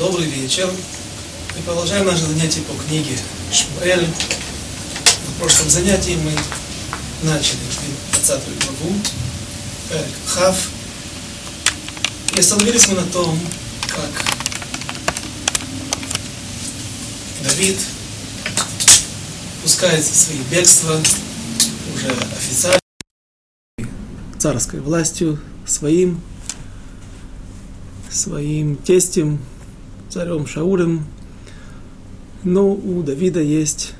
Добрый вечер. Мы продолжаем наше занятие по книге Шмуэль. В прошлом занятии мы начали 20 главу, Хав. И остановились мы на том, как Давид пускается в свои бегства уже официально царской властью, своим своим тестем, царем Шаулем. Но у Давида есть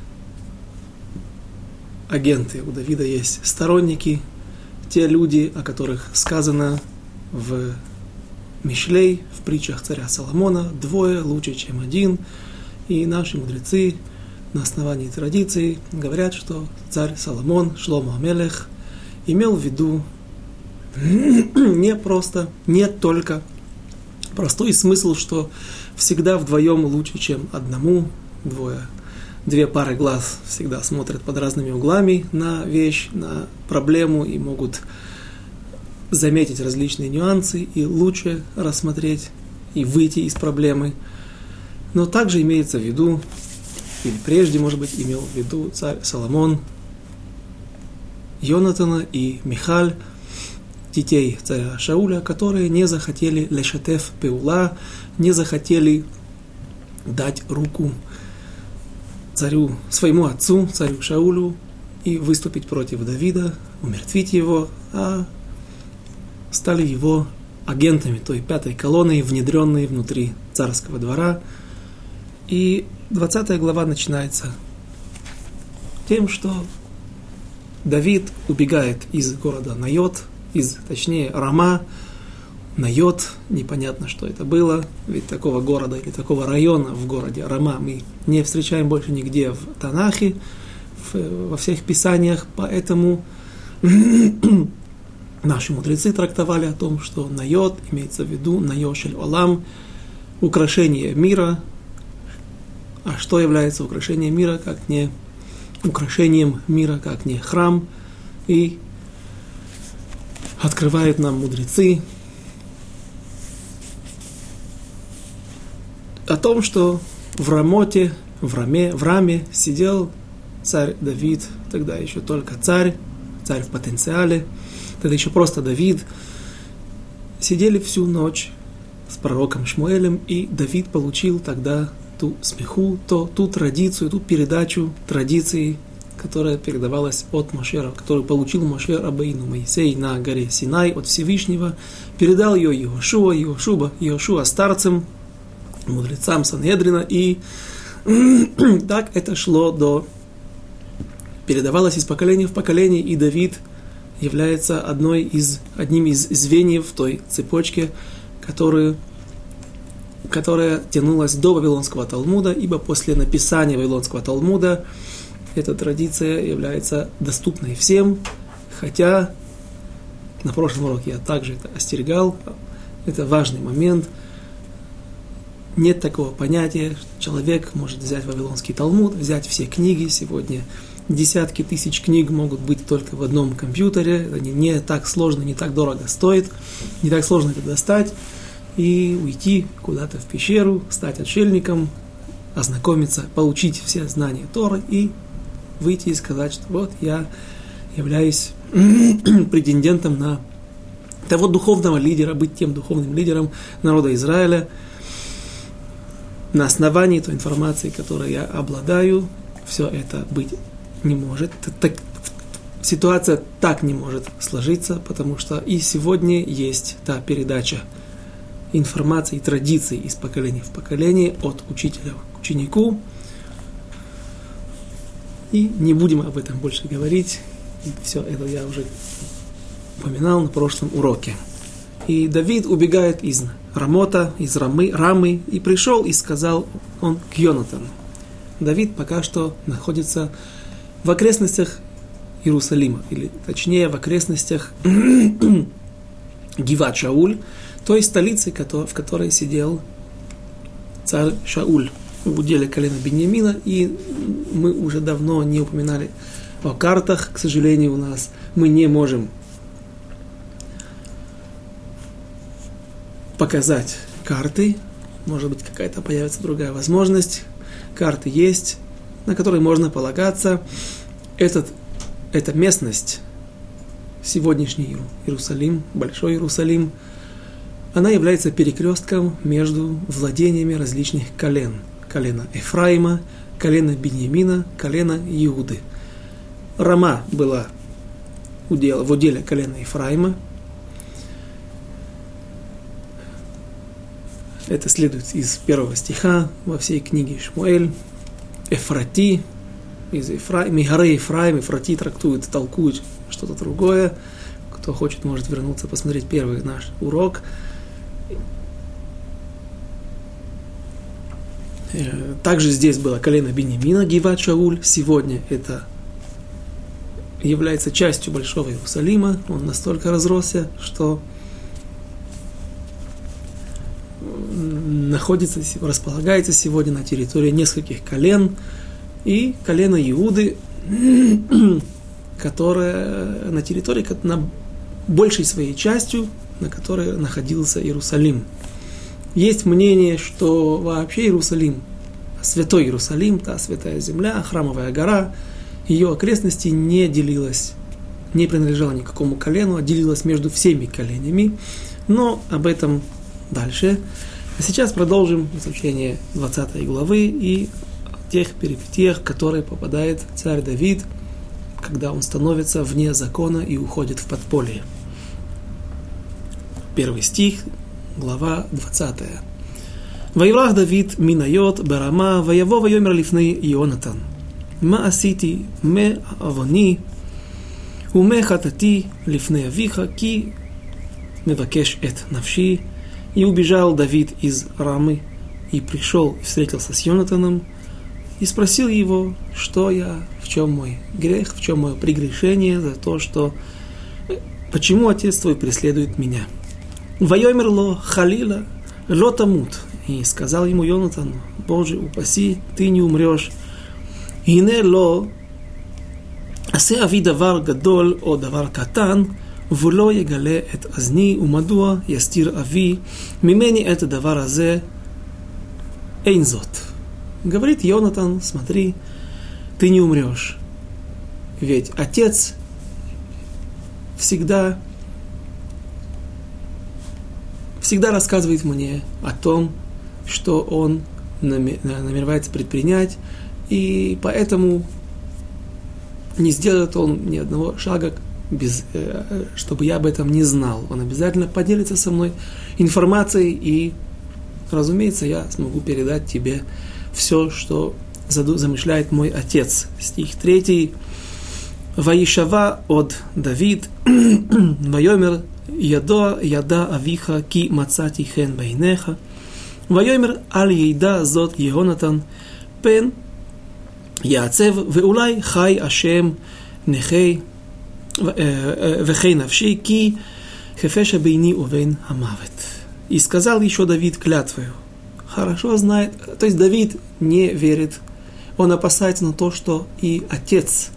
агенты, у Давида есть сторонники, те люди, о которых сказано в Мишлей, в притчах царя Соломона, двое лучше, чем один. И наши мудрецы на основании традиций говорят, что царь Соломон, Шломо Амелех, имел в виду не просто, не только простой смысл, что всегда вдвоем лучше, чем одному, двое. Две пары глаз всегда смотрят под разными углами на вещь, на проблему и могут заметить различные нюансы и лучше рассмотреть и выйти из проблемы. Но также имеется в виду, или прежде, может быть, имел в виду царь Соломон, Йонатана и Михаль, детей царя Шауля, которые не захотели лешатев пеула, не захотели дать руку царю, своему отцу, царю Шаулю, и выступить против Давида, умертвить его, а стали его агентами той пятой колонны, внедренной внутри царского двора. И 20 глава начинается тем, что Давид убегает из города Найот, из, точнее, Рама, Найот, непонятно, что это было, ведь такого города или такого района в городе Рама мы не встречаем больше нигде в Танахе, в, во всех писаниях, поэтому наши мудрецы трактовали о том, что Найот имеется в виду Найошель Олам, украшение мира, а что является украшением мира, как не украшением мира, как не храм, и открывают нам мудрецы о том, что в Рамоте, в Раме, в Раме сидел царь Давид, тогда еще только царь, царь в потенциале, тогда еще просто Давид, сидели всю ночь с пророком Шмуэлем, и Давид получил тогда ту смеху, то, ту традицию, ту передачу традиции которая передавалась от Машера, который получил Машер Абаину Моисей на горе Синай от Всевышнего, передал ее Иошуа, Иошуба, Иошуа старцам, мудрецам Санедрина, и так это шло до... передавалось из поколения в поколение, и Давид является одной из, одним из звеньев той цепочки, которую которая тянулась до Вавилонского Талмуда, ибо после написания Вавилонского Талмуда эта традиция является доступной всем, хотя на прошлом уроке я также это остерегал, это важный момент. Нет такого понятия, человек может взять Вавилонский Талмуд, взять все книги сегодня. Десятки тысяч книг могут быть только в одном компьютере, это не, не так сложно, не так дорого стоит, не так сложно это достать и уйти куда-то в пещеру, стать отшельником, ознакомиться, получить все знания Торы и выйти и сказать, что вот я являюсь претендентом на того духовного лидера, быть тем духовным лидером народа Израиля на основании той информации, которой я обладаю, все это быть не может. Так, ситуация так не может сложиться, потому что и сегодня есть та передача информации и традиций из поколения в поколение от учителя к ученику, и не будем об этом больше говорить. Все это я уже упоминал на прошлом уроке. И Давид убегает из Рамота, из Рамы, Рамы, и пришел и сказал он к Йонатану. Давид пока что находится в окрестностях Иерусалима, или точнее в окрестностях Гиват Шауль, той столицы, в которой сидел царь Шауль в уделе колена Беньямина, и мы уже давно не упоминали о картах, к сожалению, у нас мы не можем показать карты, может быть, какая-то появится другая возможность. Карты есть, на которые можно полагаться. Этот, эта местность, сегодняшний Иерусалим, Большой Иерусалим, она является перекрестком между владениями различных колен. Колена Ефраима, колена Беньямина, колена Иуды. Рама была удел, в уделе колена Ефраима. Это следует из первого стиха во всей книге Шмуэль. Эфрати, из Ефраима, Мигары Ефраим, Эфрати трактует, толкует что-то другое. Кто хочет, может вернуться, посмотреть первый наш урок. Э, также здесь было колено Бенемина, Гиват Шауль. Сегодня это является частью Большого Иерусалима. Он настолько разросся, что находится, располагается сегодня на территории нескольких колен. И колено Иуды, которое на территории, на большей своей частью, на которой находился Иерусалим. Есть мнение, что вообще Иерусалим, святой Иерусалим, та святая земля, храмовая гора, ее окрестности не делилась, не принадлежала никакому колену, а делилась между всеми коленями. Но об этом дальше. А сейчас продолжим изучение 20 главы и тех перипетиях, которые попадает царь Давид, когда он становится вне закона и уходит в подполье. Первый стих, глава 20. Вайврах Давид минайот барама ваево вайомер лифны Ионатан. Ма асити ме авони уме хатати лифны авиха ки мевакеш эт навши. И убежал Давид из Рамы и пришел и встретился с Йонатаном и спросил его, что я, в чем мой грех, в чем мое прегрешение за то, что э, почему отец твой преследует меня. Вайомерло халила лотамут. И сказал ему Йонатан, Боже, упаси, ты не умрешь. И не ло עשה אבי דבר גדול או דבר קטן, ולא יגלה את אזני, ומדוע יסתיר אבי ממני את הדבר הזה, אין זאת. Говорит Йонатан, смотри, ты не умрешь. Ведь отец всегда всегда рассказывает мне о том, что он намеревается предпринять, и поэтому не сделает он ни одного шага, без, э, чтобы я об этом не знал. Он обязательно поделится со мной информацией, и, разумеется, я смогу передать тебе все, что замышляет мой отец. Стих 3. Ваишава от Давид, Вайомер ידוע ידע אביך כי מצאתי חן בעיניך. ויאמר אל ידע זאת יהונתן פן יעצב ואולי חי השם נכי וכי נפשי כי хефеша бейни увейн амавет. И сказал еще Давид клятвою. Хорошо знает, то есть Давид не верит, он опасается на то, что и отец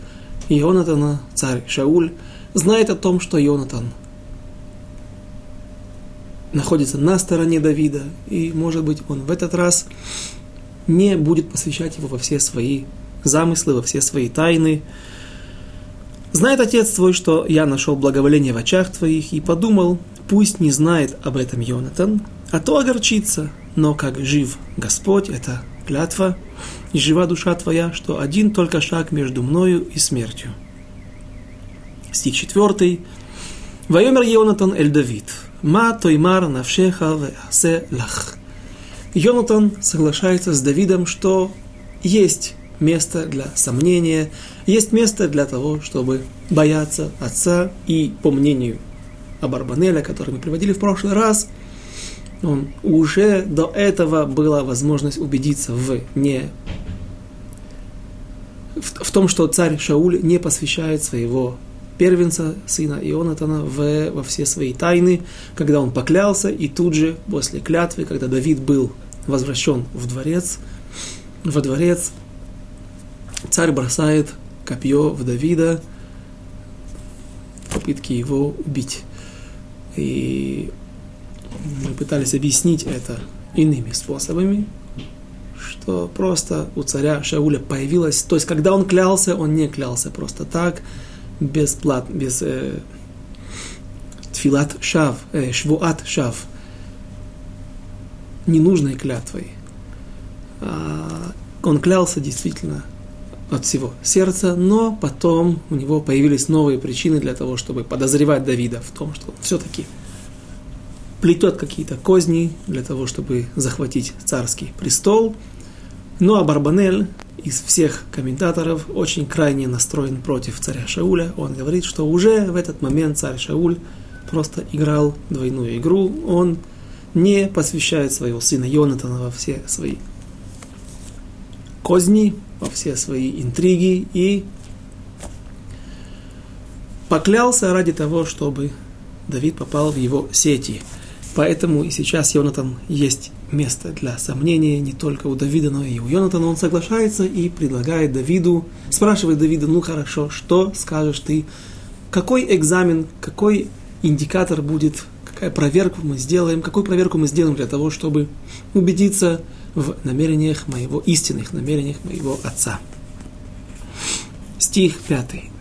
Ионатана, царь Шауль, знает о том, что Ионатан находится на стороне Давида, и, может быть, он в этот раз не будет посвящать его во все свои замыслы, во все свои тайны. Знает отец твой, что я нашел благоволение в очах твоих, и подумал, пусть не знает об этом Йонатан, а то огорчится, но как жив Господь, это клятва, и жива душа твоя, что один только шаг между мною и смертью. Стих четвертый. Вайомер Йонатан эль Давид. Ма тоймар навшеха веасе лах. Йонатан соглашается с Давидом, что есть место для сомнения, есть место для того, чтобы бояться отца. И по мнению Абарбанеля, который мы приводили в прошлый раз, он уже до этого была возможность убедиться в не в, в том, что царь Шауль не посвящает своего первенца, сына Ионатана, в, во все свои тайны, когда он поклялся, и тут же, после клятвы, когда Давид был возвращен в дворец, во дворец, царь бросает копье в Давида в попытке его убить. И мы пытались объяснить это иными способами, что просто у царя Шауля появилось, то есть когда он клялся, он не клялся просто так, без плат, без э, тфилат шав, э, швуат шав, ненужной клятвой. А, он клялся действительно от всего сердца, но потом у него появились новые причины для того, чтобы подозревать Давида в том, что он все-таки плетет какие-то козни для того, чтобы захватить царский престол. Ну а Барбанель из всех комментаторов очень крайне настроен против царя Шауля. Он говорит, что уже в этот момент царь Шауль просто играл двойную игру. Он не посвящает своего сына Йонатана во все свои козни, во все свои интриги и поклялся ради того, чтобы Давид попал в его сети. Поэтому и сейчас Йонатан есть место для сомнения не только у Давида, но и у Йонатана. Он соглашается и предлагает Давиду, спрашивает Давида, ну хорошо, что скажешь ты, какой экзамен, какой индикатор будет, какая проверка мы сделаем, какую проверку мы сделаем для того, чтобы убедиться в намерениях моего, истинных намерениях моего отца. Стих пятый.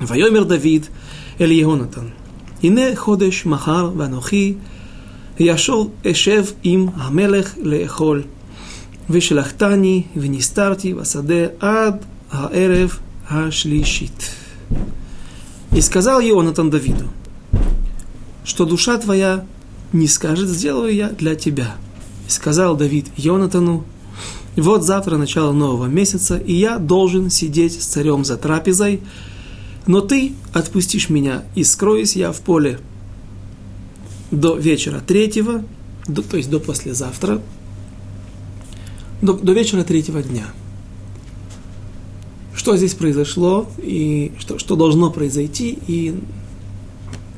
Вайомер Давид, Эль Йонатан. Ине ходеш махар ванохи ישוב אשב עם המלך לאכול. ושלחתני ונסתרתי בשדה עד הערב השלישית. И сказал Ионатан Давиду, что душа твоя не скажет, сделаю я для тебя. И сказал Давид Йонатану, вот завтра начало нового месяца, и я должен сидеть с царем за трапезой, но ты отпустишь меня, и скроюсь я в поле до вечера третьего, до, то есть до послезавтра, до, до вечера третьего дня. Что здесь произошло, и что, что должно произойти, и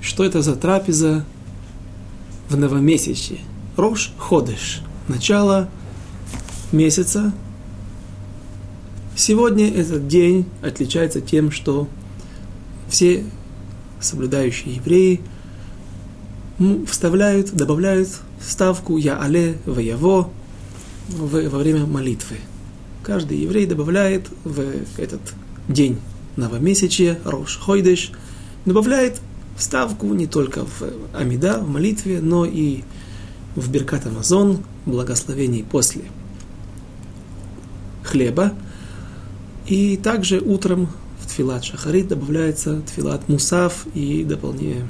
что это за трапеза в новомесячье. Рош Ходыш, начало месяца. Сегодня этот день отличается тем, что все соблюдающие евреи вставляют, добавляют ставку «Я але вояво» во время молитвы. Каждый еврей добавляет в этот день новомесячия, Рош Хойдеш, добавляет ставку не только в Амида, в молитве, но и в Беркат Амазон, благословений после хлеба. И также утром в Тфилат Шахарит добавляется Тфилат Мусав и дополнение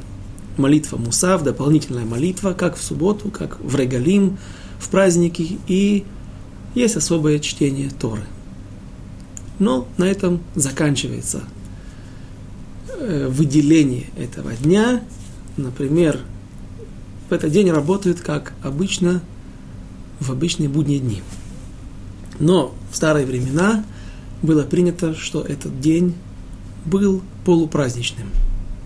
молитва Мусав, дополнительная молитва, как в субботу, как в Регалим, в праздники, и есть особое чтение Торы. Но на этом заканчивается э, выделение этого дня. Например, в этот день работают, как обычно, в обычные будние дни. Но в старые времена было принято, что этот день был полупраздничным.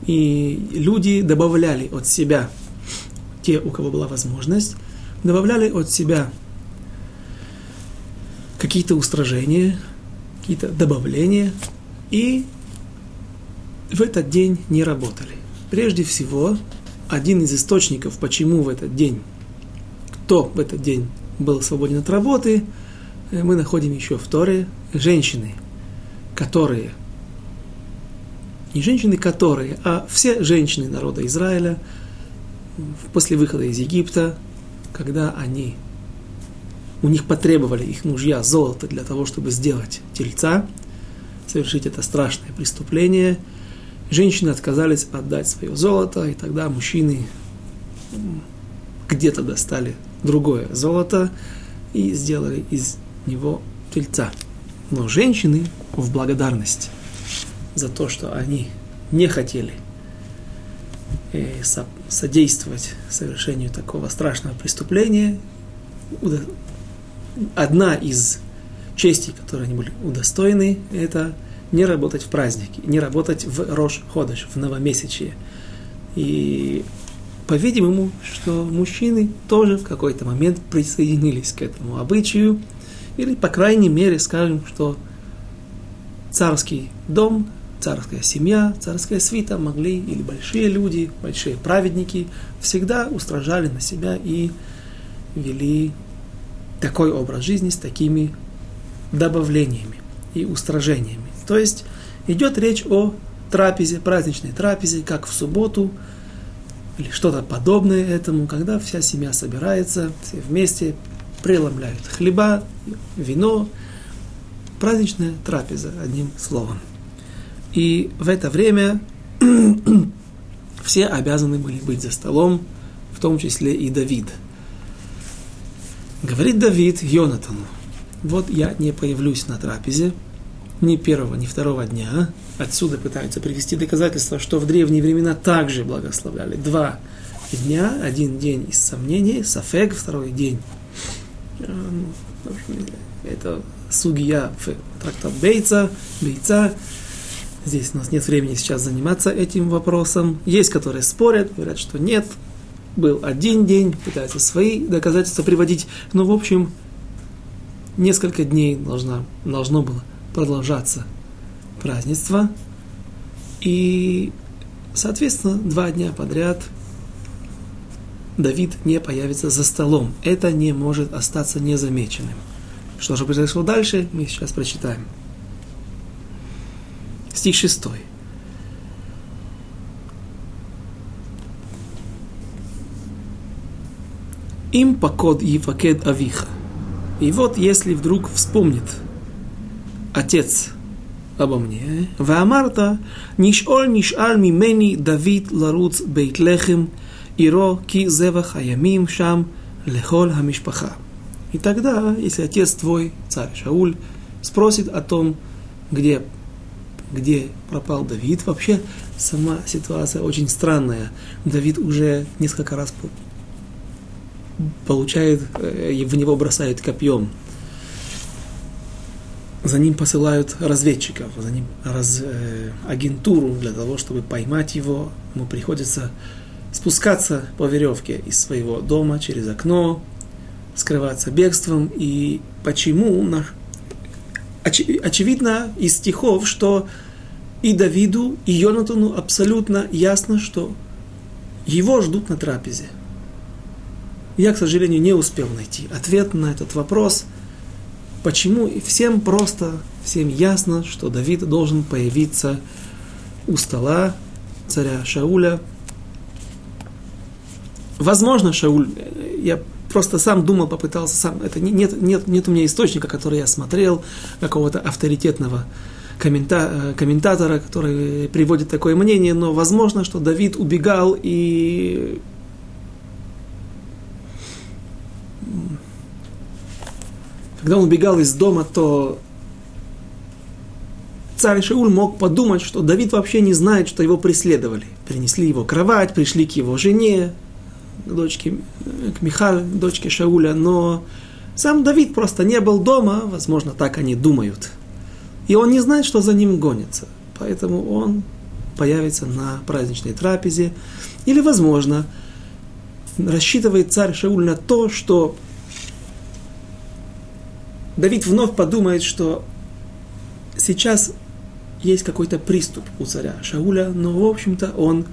И люди добавляли от себя, те, у кого была возможность, добавляли от себя какие-то устражения, какие-то добавления, и в этот день не работали. Прежде всего, один из источников, почему в этот день, кто в этот день был свободен от работы, э, мы находим еще в Торе женщины, которые, не женщины которые, а все женщины народа Израиля после выхода из Египта, когда они, у них потребовали их мужья золото для того, чтобы сделать тельца, совершить это страшное преступление – женщины отказались отдать свое золото, и тогда мужчины где-то достали другое золото и сделали из него тельца. Но женщины в благодарность за то, что они не хотели э, содействовать совершению такого страшного преступления, одна из честей, которые они были удостоены, это не работать в праздники, не работать в Рош Ходыш, в новомесячье. И, по-видимому, что мужчины тоже в какой-то момент присоединились к этому обычаю, или, по крайней мере, скажем, что царский дом, царская семья, царская свита могли, или большие люди, большие праведники, всегда устражали на себя и вели такой образ жизни с такими добавлениями и устражениями. То есть идет речь о трапезе, праздничной трапезе, как в субботу, или что-то подобное этому, когда вся семья собирается, все вместе преломляют хлеба, вино, праздничная трапеза, одним словом. И в это время все обязаны были быть за столом, в том числе и Давид. Говорит Давид Йонатану, вот я не появлюсь на трапезе ни первого, ни второго дня. Отсюда пытаются привести доказательства, что в древние времена также благословляли. Два дня, один день из сомнений, сафек, второй день. Эм, это сугия в трактат Бейца, Бейца. Здесь у нас нет времени сейчас заниматься этим вопросом. Есть, которые спорят, говорят, что нет, был один день, пытаются свои доказательства приводить. Но, в общем, несколько дней должна, должно было продолжаться празднество. И, соответственно, два дня подряд Давид не появится за столом. Это не может остаться незамеченным. Что же произошло дальше, мы сейчас прочитаем. Стих 6. Им покод Ефакед Авиха. И вот если вдруг вспомнит отец обо мне, Ваамарта, нишоль нишаль мимени Давид ларуц бейт лехем, иро ки зевах аямим шам лехол хамишпаха. И тогда, если отец твой, царь Шауль, спросит о том, где, где пропал Давид, вообще сама ситуация очень странная. Давид уже несколько раз получает, э, в него бросают копьем. За ним посылают разведчиков, за ним раз, э, агентуру для того, чтобы поймать его. Ему приходится спускаться по веревке из своего дома через окно, скрываться бегством. И почему? Оч, очевидно из стихов, что и Давиду, и Йонатану абсолютно ясно, что его ждут на трапезе. Я, к сожалению, не успел найти ответ на этот вопрос. Почему? И всем просто, всем ясно, что Давид должен появиться у стола царя Шауля. Возможно, Шауль, я просто сам думал, попытался сам, это нет, нет, нет у меня источника, который я смотрел, какого-то авторитетного коммента, э, комментатора, который приводит такое мнение, но возможно, что Давид убегал и когда он убегал из дома, то царь Шауль мог подумать, что Давид вообще не знает, что его преследовали. Принесли его кровать, пришли к его жене, к дочке, к Михаль, дочке Шауля, но сам Давид просто не был дома, возможно, так они думают. И он не знает, что за ним гонится. Поэтому он появится на праздничной трапезе. Или, возможно, рассчитывает царь Шауль на то, что Давид вновь подумает, что сейчас есть какой-то приступ у царя Шауля, но, в общем-то, он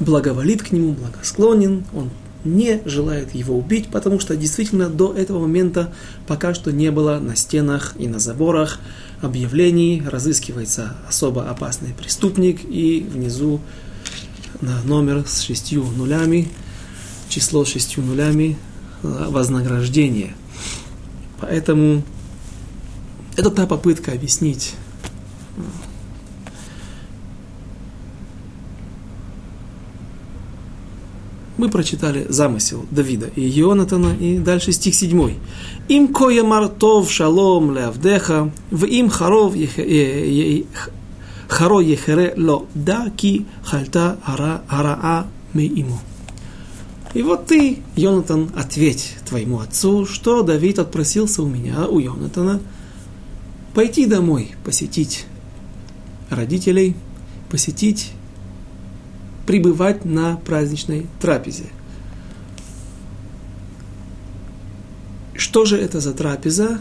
благоволит к нему, благосклонен, он не желает его убить, потому что действительно до этого момента пока что не было на стенах и на заборах объявлений, разыскивается особо опасный преступник, и внизу номер с шестью нулями, число с шестью нулями, вознаграждение – Поэтому это та попытка объяснить мы прочитали замысел Давида и Йонатана, и дальше стих 7. Им коя мартов шалом леавдеха, в им харов харо ехере ло, да ки хальта араа ми ему. И вот ты, Йонатан, ответь твоему отцу, что Давид отпросился у меня, у Йонатана, пойти домой, посетить родителей, посетить, пребывать на праздничной трапезе. Что же это за трапеза?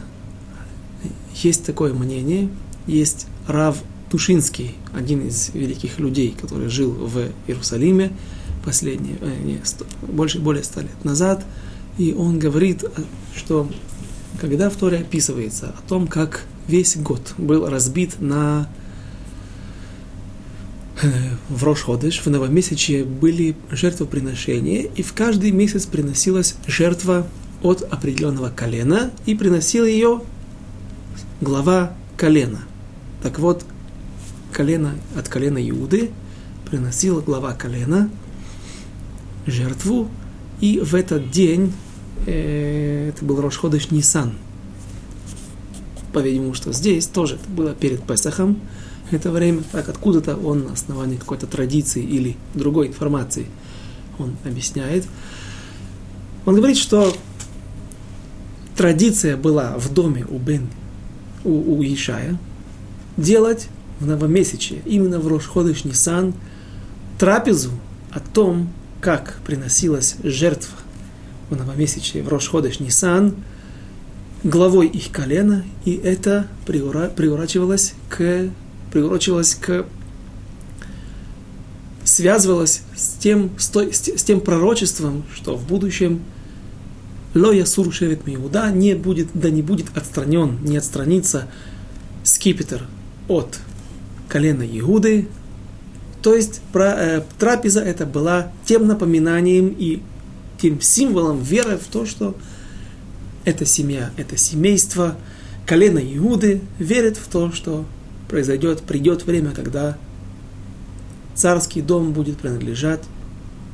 Есть такое мнение, есть Рав Тушинский, один из великих людей, который жил в Иерусалиме, последние, э, не, сто, больше, более ста лет назад, и он говорит, что когда в Торе описывается о том, как весь год был разбит на в Рошходыш, в новомесячье были жертвоприношения, и в каждый месяц приносилась жертва от определенного колена, и приносил ее глава колена. Так вот, колено, от колена Иуды приносил глава колена жертву, и в этот день, э, это был Рошходыш Нисан, по-видимому, что здесь тоже это было перед Песахом, это время, так откуда-то он на основании какой-то традиции или другой информации он объясняет. Он говорит, что традиция была в доме у Бен, у, у Ишая, делать в новомесячье, именно в Рошходыш Нисан, трапезу о том, как приносилась жертва в новомесячье в Рошходыш Нисан, главой их колена, и это приурачивалось к, приурочивалось к связывалось с тем, с, той, с, тем пророчеством, что в будущем Ло Ясур Шевет Миуда не будет, да не будет отстранен, не отстранится скипетр от колена Иуды. То есть про, э, трапеза это была тем напоминанием и тем символом веры в то, что эта семья, это семейство, колено Иуды верит в то, что произойдет, придет время, когда царский дом будет принадлежать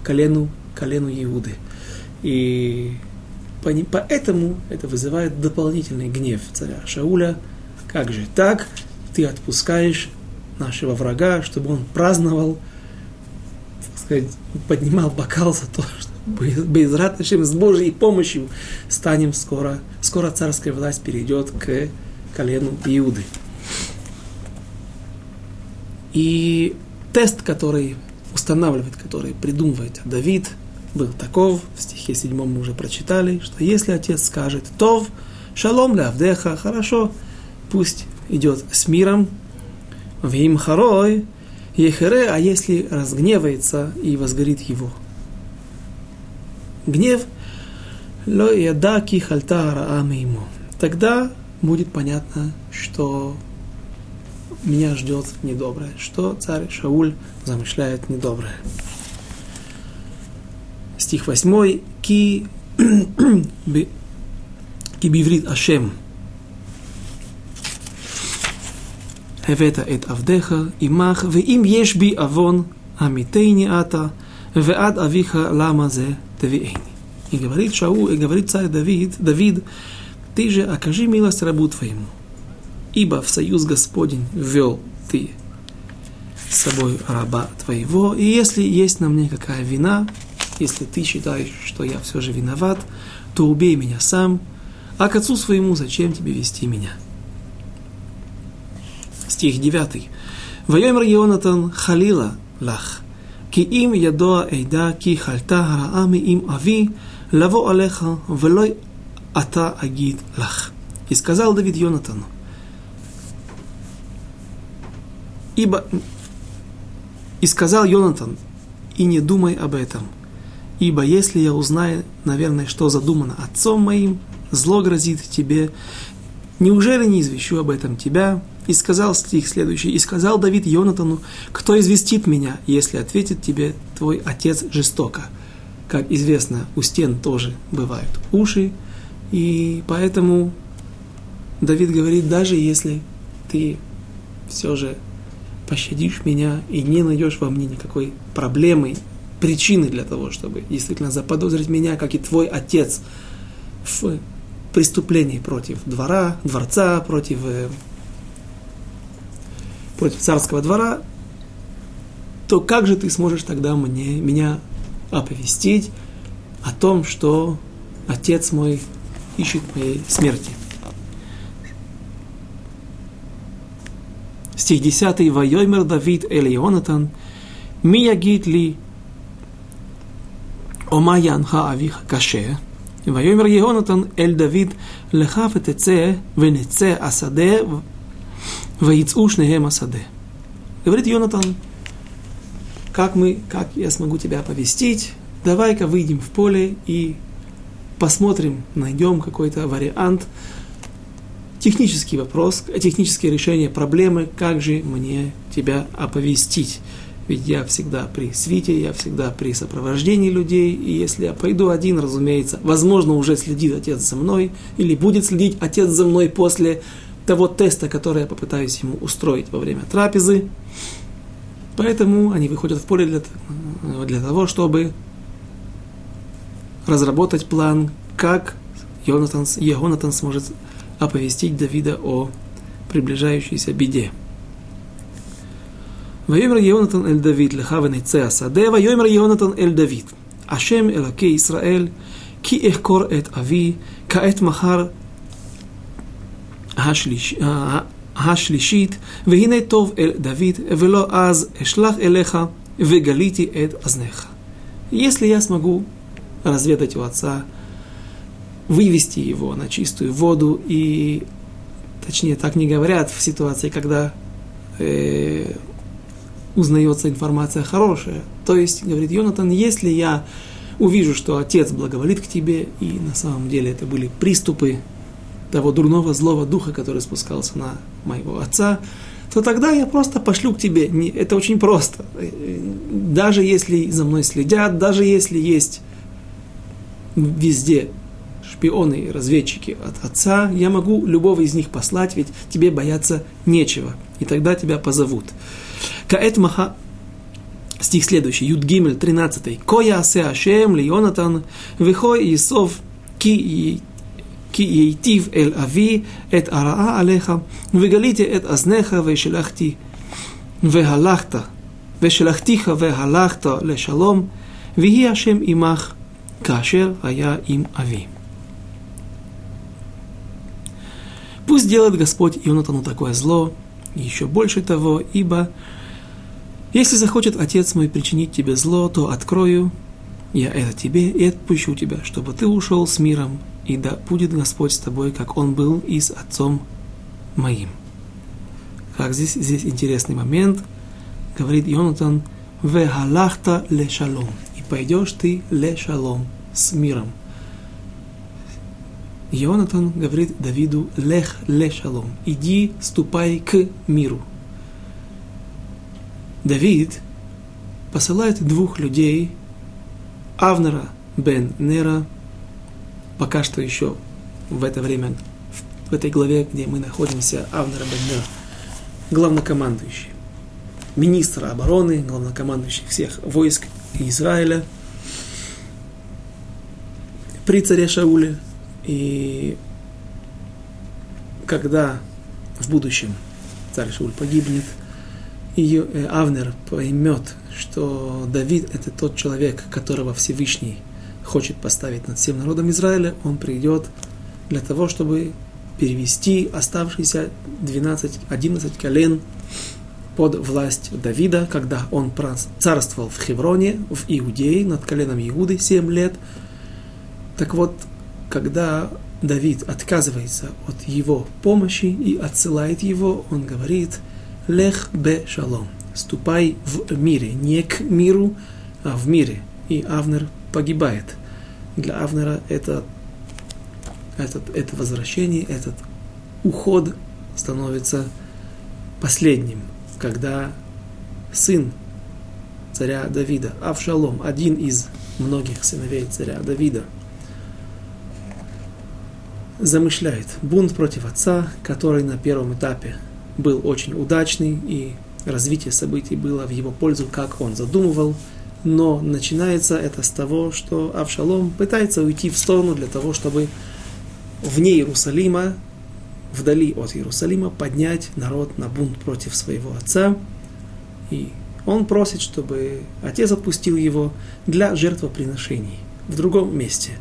колену, колену Иуды. И поэтому это вызывает дополнительный гнев царя Шауля. Как же так? Ты отпускаешь нашего врага, чтобы он праздновал, так сказать, поднимал бокал за то, что без с Божьей помощью станем скоро, скоро царская власть перейдет к колену Иуды. И тест, который устанавливает, который придумывает Давид, был таков, в стихе 7 мы уже прочитали, что если отец скажет «Тов», «Шалом ля Авдеха», «Хорошо», пусть идет с миром, «Вим харой», «Ехере», а если разгневается и возгорит его – гнев, ло ядаки хальта ему. Тогда будет понятно, что меня ждет недоброе, что царь Шауль замышляет недоброе. Стих 8. Ки ки кибиврит Ашем. Хевета эт авдеха имах, Ве им еш би авон амитейни ата, Ве ад авиха лама зе тевиэйни. И говорит Шау, и говорит царь Давид, Давид, ты же окажи милость рабу твоему, ибо в союз Господень ввел ты с собой раба твоего, и если есть на мне какая вина, если ты считаешь, что я все же виноват, то убей меня сам, а к отцу своему зачем тебе вести меня? Стих 9. Вайомер Йонатан халила лах, כי אם ידוע עדה כי חלתה הרעה מעם אבי, לבוא עליך ולא אתה אגיד לך. И сказал Давид Йонатану, ибо и сказал Йонатан, и не думай об этом, ибо если я узнаю, наверное, что задумано отцом моим, зло грозит тебе, неужели не извещу об этом тебя, и сказал стих следующий, и сказал Давид Йонатану, кто известит меня, если ответит тебе твой отец жестоко. Как известно, у стен тоже бывают уши, и поэтому Давид говорит, даже если ты все же пощадишь меня и не найдешь во мне никакой проблемы, причины для того, чтобы действительно заподозрить меня, как и твой отец, в преступлении против двора, дворца, против э, против царского двора, то как же ты сможешь тогда мне, меня оповестить о том, что отец мой ищет моей смерти? стих 10, «Вайомер Давид Эль Йонатан, миягит ли ома янха авиха каше, ויאמר Йонатан, эль Давид לך ותצא венеце асаде, ויצאו асаде. Говорит Йонатан, как мы, как я смогу тебя оповестить, давай-ка выйдем в поле и посмотрим, найдем какой-то вариант, технический вопрос, техническое решение проблемы, как же мне тебя оповестить. Ведь я всегда при свите, я всегда при сопровождении людей, и если я пойду один, разумеется, возможно, уже следит отец за мной, или будет следить отец за мной после того теста, который я попытаюсь ему устроить во время трапезы. Поэтому они выходят в поле для, для того, чтобы разработать план, как Йонатан, Егонатан сможет оповестить Давида о приближающейся беде. ויאמר יהונתן אל דוד לך ונצא השדה, ויאמר יהונתן אל דוד, השם אלוקי ישראל, כי אחקור את אבי, כעת מחר השליש, השלישית, והנה טוב אל דוד, ולא אז אשלח אליך, וגיליתי את אזניך. Если я смогу разведать у отца, вывести его на чистую воду, и, точнее, так не говорят в ситуации, когда э, узнается информация хорошая. То есть, говорит Йонатан, если я увижу, что отец благоволит к тебе, и на самом деле это были приступы того дурного злого духа, который спускался на моего отца, то тогда я просто пошлю к тебе. Это очень просто. Даже если за мной следят, даже если есть везде шпионы и разведчики от отца, я могу любого из них послать, ведь тебе бояться нечего. И тогда тебя позовут. Каэт маха Стих следующий, Юд Гимель, 13. Коя асе Ашем ли Йонатан, вихой Исов ки כי ייטיב אל אבי את הרעה עליך, וגליתי את אזניך ושלחתי והלכת, ושלחתיך והלכת לשלום, ויהי השם עמך כאשר היה עם אבי. Пусть делает Господь Ионатану такое зло, и еще больше того, ибо если захочет Отец мой причинить тебе зло, то открою я это тебе и отпущу тебя, чтобы ты ушел с миром, и да будет Господь с тобой, как Он был и с Отцом моим. Как здесь, здесь интересный момент, говорит Йонатан, «Вехалахта ле шалом» и пойдешь ты ле шалом, с миром. Йонатан говорит Давиду, лех ле шалом, иди, ступай к миру. Давид посылает двух людей, Авнера бен Нера, пока что еще в это время, в этой главе, где мы находимся, Авнера бен Нера, главнокомандующий, министра обороны, главнокомандующий всех войск Израиля, при царе Шауле, и когда в будущем царь Шауль погибнет – и э, Авнер поймет, что Давид – это тот человек, которого Всевышний хочет поставить над всем народом Израиля, он придет для того, чтобы перевести оставшиеся 12-11 колен под власть Давида, когда он царствовал в Хевроне, в Иудее, над коленом Иуды 7 лет. Так вот, когда Давид отказывается от его помощи и отсылает его, он говорит – Лех бе шалом. Ступай в мире. Не к миру, а в мире. И Авнер погибает. Для Авнера это, этот, это возвращение, этот уход становится последним, когда сын царя Давида, Авшалом, один из многих сыновей царя Давида, замышляет бунт против отца, который на первом этапе был очень удачный, и развитие событий было в его пользу, как он задумывал. Но начинается это с того, что Авшалом пытается уйти в сторону для того, чтобы вне Иерусалима, вдали от Иерусалима, поднять народ на бунт против своего отца. И он просит, чтобы отец отпустил его для жертвоприношений в другом месте.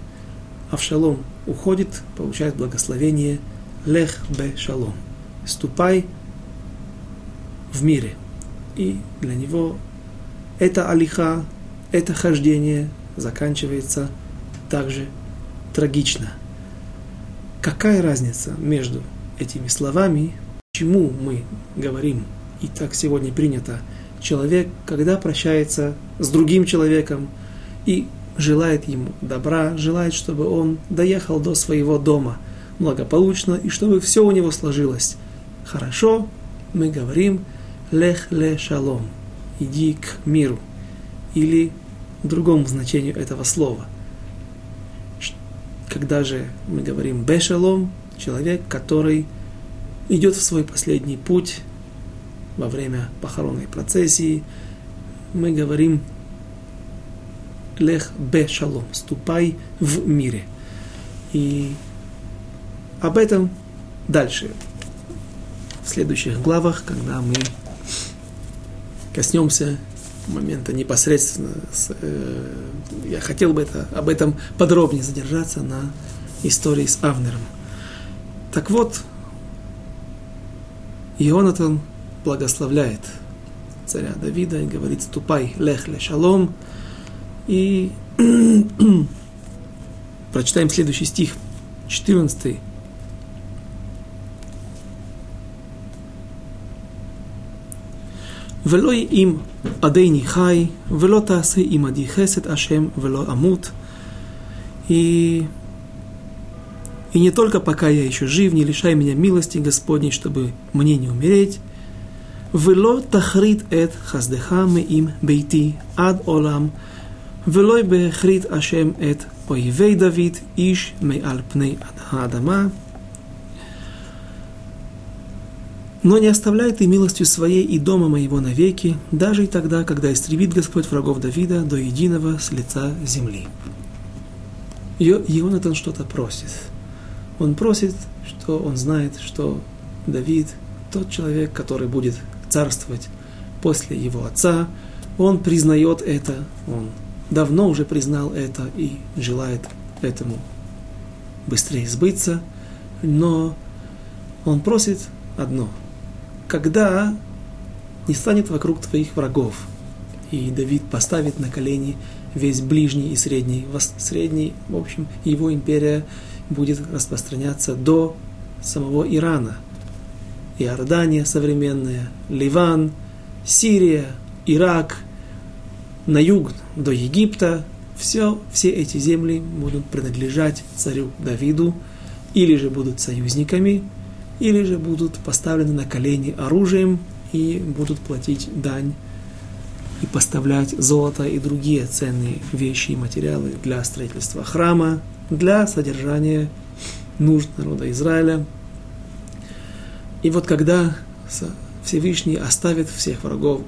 Авшалом уходит, получает благословение Лех бе шалом. Ступай в мире. И для него это алиха, это хождение заканчивается также трагично. Какая разница между этими словами, почему мы говорим, и так сегодня принято, человек, когда прощается с другим человеком и желает ему добра, желает, чтобы он доехал до своего дома благополучно и чтобы все у него сложилось хорошо, мы говорим «лех ле шалом» – «иди к миру» или другому значению этого слова. Когда же мы говорим «бешалом», человек, который идет в свой последний путь во время похоронной процессии, мы говорим «лех бешалом» – «ступай в мире». И об этом дальше, в следующих главах, когда мы коснемся момента непосредственно. С, э, я хотел бы это, об этом подробнее задержаться на истории с Авнером. Так вот, Ионатан благословляет царя Давида и говорит, ступай, лех ле шалом. И прочитаем следующий стих, 14 ולא אם עדיני חי, ולא תעשה עמדי חסד השם, ולא אמות. И, и не только пока я еще жив, не лишай меня милости Господней, чтобы мне не умереть. ולא תחריט את חסדך מעם ביתי עד עולם, ולא בהחריט השם את אויבי דוד איש מעל פני האדמה. Но не оставляй ты милостью своей и дома моего навеки, даже и тогда, когда истребит Господь врагов Давида до единого с лица земли. Ионатан что-то просит. Он просит, что он знает, что Давид, тот человек, который будет царствовать после его отца, он признает это, он давно уже признал это и желает этому быстрее сбыться, но он просит одно – когда не станет вокруг твоих врагов. И Давид поставит на колени весь ближний и средний. Средний, в общем, его империя будет распространяться до самого Ирана. Иордания современная, Ливан, Сирия, Ирак, на юг до Египта. Все, все эти земли будут принадлежать царю Давиду или же будут союзниками или же будут поставлены на колени оружием и будут платить дань и поставлять золото и другие ценные вещи и материалы для строительства храма, для содержания нужд народа Израиля. И вот когда Всевышний оставит всех врагов,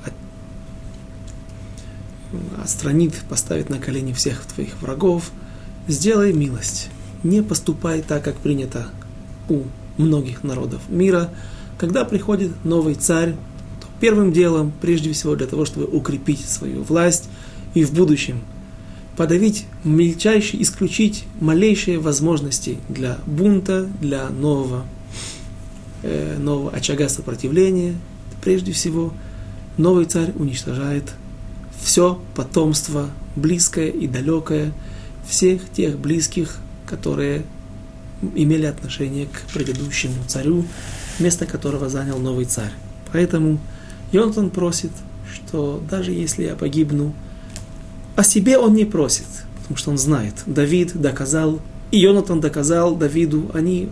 отстранит, поставит на колени всех твоих врагов, сделай милость. Не поступай так, как принято у многих народов мира, когда приходит новый царь, то первым делом, прежде всего для того, чтобы укрепить свою власть и в будущем подавить мельчайшие, исключить малейшие возможности для бунта, для нового, э, нового очага сопротивления, прежде всего новый царь уничтожает все потомство, близкое и далекое, всех тех близких, которые имели отношение к предыдущему царю, место которого занял новый царь. Поэтому Йонатан просит, что даже если я погибну, о себе он не просит, потому что он знает. Давид доказал, и Йонатан доказал Давиду, они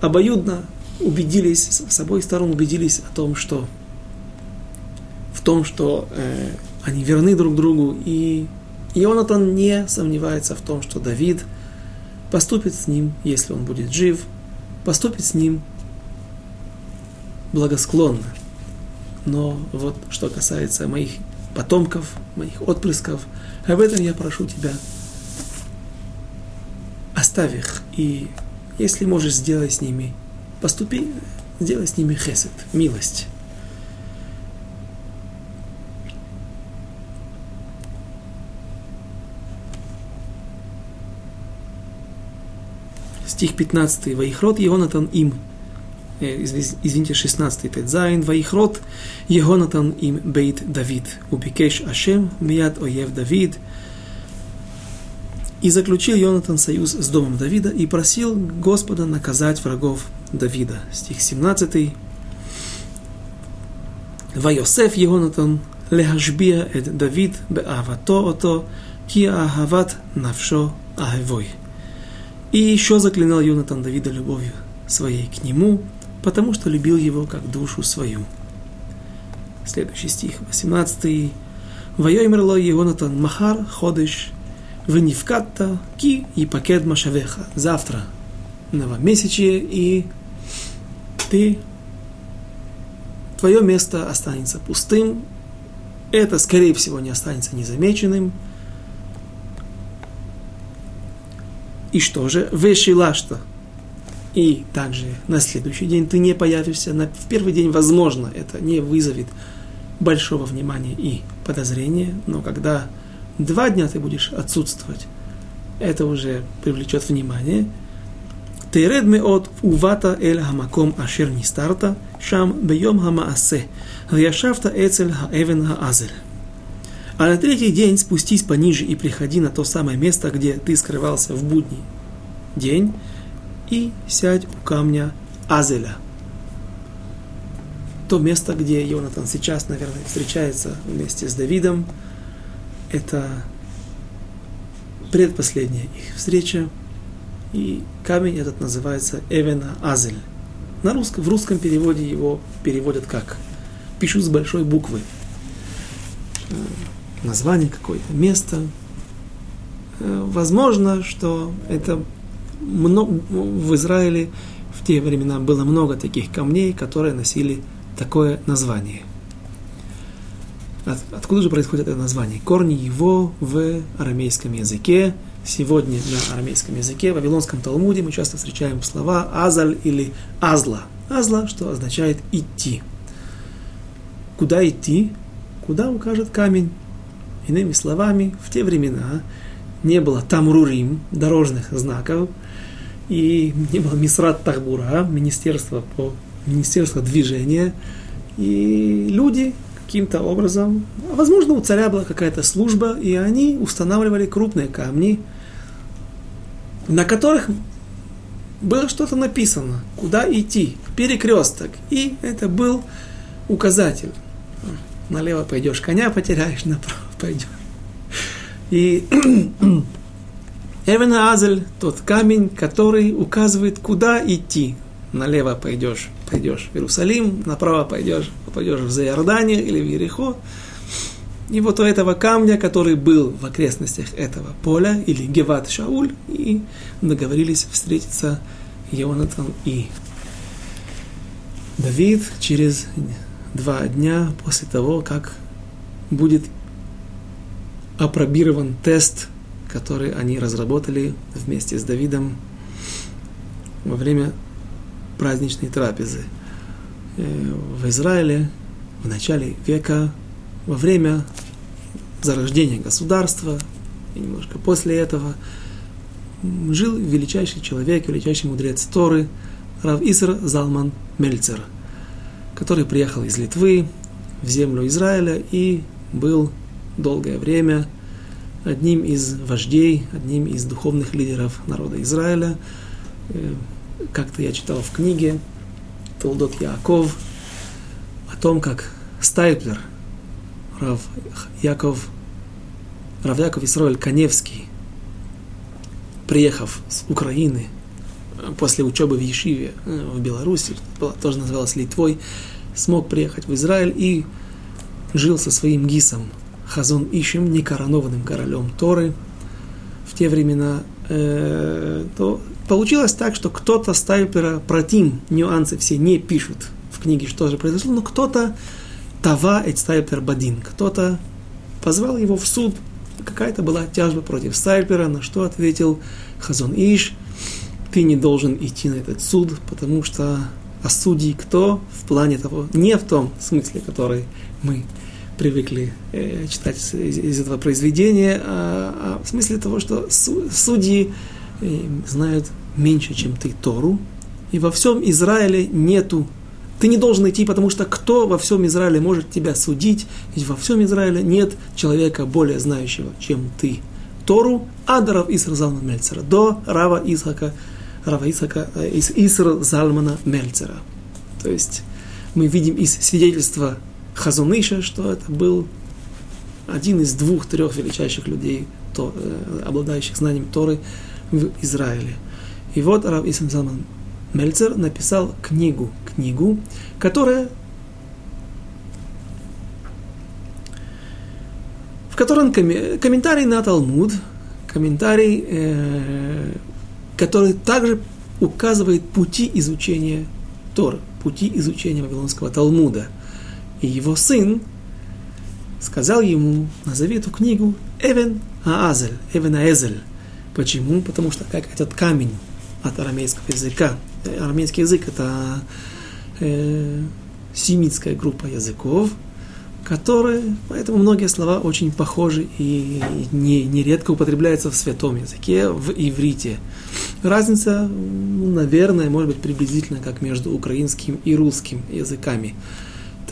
обоюдно убедились, с обоих сторон убедились о том, что том, что э, они верны друг другу, и Йонатан не сомневается в том, что Давид – поступит с ним, если он будет жив, поступит с ним благосклонно. Но вот что касается моих потомков, моих отпрысков, об этом я прошу тебя. Оставь их, и если можешь, сделай с ними, поступи, сделай с ними хесед, милость. стих 15. ויכרות יהונתן עם. Э, извините, 16. ט"ז. ויכרות יהונתן עם בית דוד. וביקש השם מיד אויבי דוד. И заключил Йонатан союз с домом Давида и просил Господа наказать врагов Давида. Стих 17. ויוסף יהונתן להשביע את דוד באהבתו אותו ки ахават навшо ахевой. И еще заклинал Юнатан Давида любовью своей к нему, потому что любил его как душу свою. Следующий стих, 18. Вайомерло Йонатан Махар Ходыш Венивкатта Ки и Пакет Машавеха. Завтра новомесячье, и ты, твое место останется пустым. Это, скорее всего, не останется незамеченным – И что же? Вешилашта. И также на следующий день ты не появишься. На, в первый день, возможно, это не вызовет большого внимания и подозрения, но когда два дня ты будешь отсутствовать, это уже привлечет внимание. Тередме от увата эль хамаком ашер нистарта, шам бьем хамаасе, вьяшафта эцель хаэвен хаазель. А на третий день спустись пониже и приходи на то самое место, где ты скрывался в будний день, и сядь у камня Азеля. То место, где Йонатан сейчас, наверное, встречается вместе с Давидом, это предпоследняя их встреча, и камень этот называется Эвена Азель. На русском, в русском переводе его переводят как? Пишу с большой буквы. Название какое-то, место. Э, возможно, что это много, в Израиле в те времена было много таких камней, которые носили такое название. От, откуда же происходит это название? Корни его в арамейском языке – Сегодня на арамейском языке, в Вавилонском Талмуде мы часто встречаем слова «азаль» или «азла». «Азла», что означает «идти». Куда идти? Куда укажет камень? Иными словами, в те времена не было тамрурим, дорожных знаков, и не было мисрат тахбура, министерства по министерство движения, и люди каким-то образом, возможно, у царя была какая-то служба, и они устанавливали крупные камни, на которых было что-то написано, куда идти, перекресток. И это был указатель. Налево пойдешь, коня потеряешь, направо пойдешь. И Эвен Азель, тот камень, который указывает, куда идти. Налево пойдешь, пойдешь в Иерусалим, направо пойдешь, пойдешь в Заиордане или в Ерехо. И вот у этого камня, который был в окрестностях этого поля, или Геват Шауль, и договорились встретиться Йонатан и Давид через два дня после того, как будет опробирован тест, который они разработали вместе с Давидом во время праздничной трапезы. Э, в Израиле в начале века во время зарождения государства и немножко после этого жил величайший человек, величайший мудрец Торы, Рав Иср Залман Мельцер, который приехал из Литвы в землю Израиля и был долгое время одним из вождей, одним из духовных лидеров народа Израиля. Э, как-то я читал в книге Толдот Яков о том, как Стайплер – Рав Яков, Рав Яков Исроэль Каневский, приехав с Украины после учебы в Ешиве э, в Беларуси, тоже называлась Литвой, смог приехать в Израиль и жил со своим гисом Хазон Ищем, некоронованным королем Торы в те времена, э, то получилось так, что кто-то Стайпера, протим, нюансы все не пишут в книге, что же произошло, но кто-то Тава Эцтайпер Бадин. Кто-то позвал его в суд. Какая-то была тяжба против Стайпера, на что ответил Хазон Иш, ты не должен идти на этот суд, потому что а судьи кто в плане того, не в том смысле, который мы привыкли э, читать из, из этого произведения, а, а в смысле того, что судьи э, знают меньше, чем ты Тору, и во всем Израиле нету ты не должен идти, потому что кто во всем Израиле может тебя судить? Ведь во всем Израиле нет человека более знающего, чем ты. Тору Адаров Иср Залман Мельцера. До Рава Исхака, Рава Исхака, э, из Иср Залмана Мельцера. То есть мы видим из свидетельства Хазуныша, что это был один из двух-трех величайших людей, то, э, обладающих знанием Торы в Израиле. И вот Рав Исам Залман Мельцер написал книгу, книгу, которая в котором комментарий на Талмуд, комментарий, э, который также указывает пути изучения Тор, пути изучения Вавилонского Талмуда. И его сын сказал ему, назови эту книгу Эвен Аазель, Эвен Аэзель. Почему? Потому что как этот камень от арамейского языка. Арамейский язык это э, семитская группа языков, которые, поэтому многие слова очень похожи и не, нередко употребляются в святом языке, в иврите. Разница, ну, наверное, может быть приблизительно как между украинским и русским языками.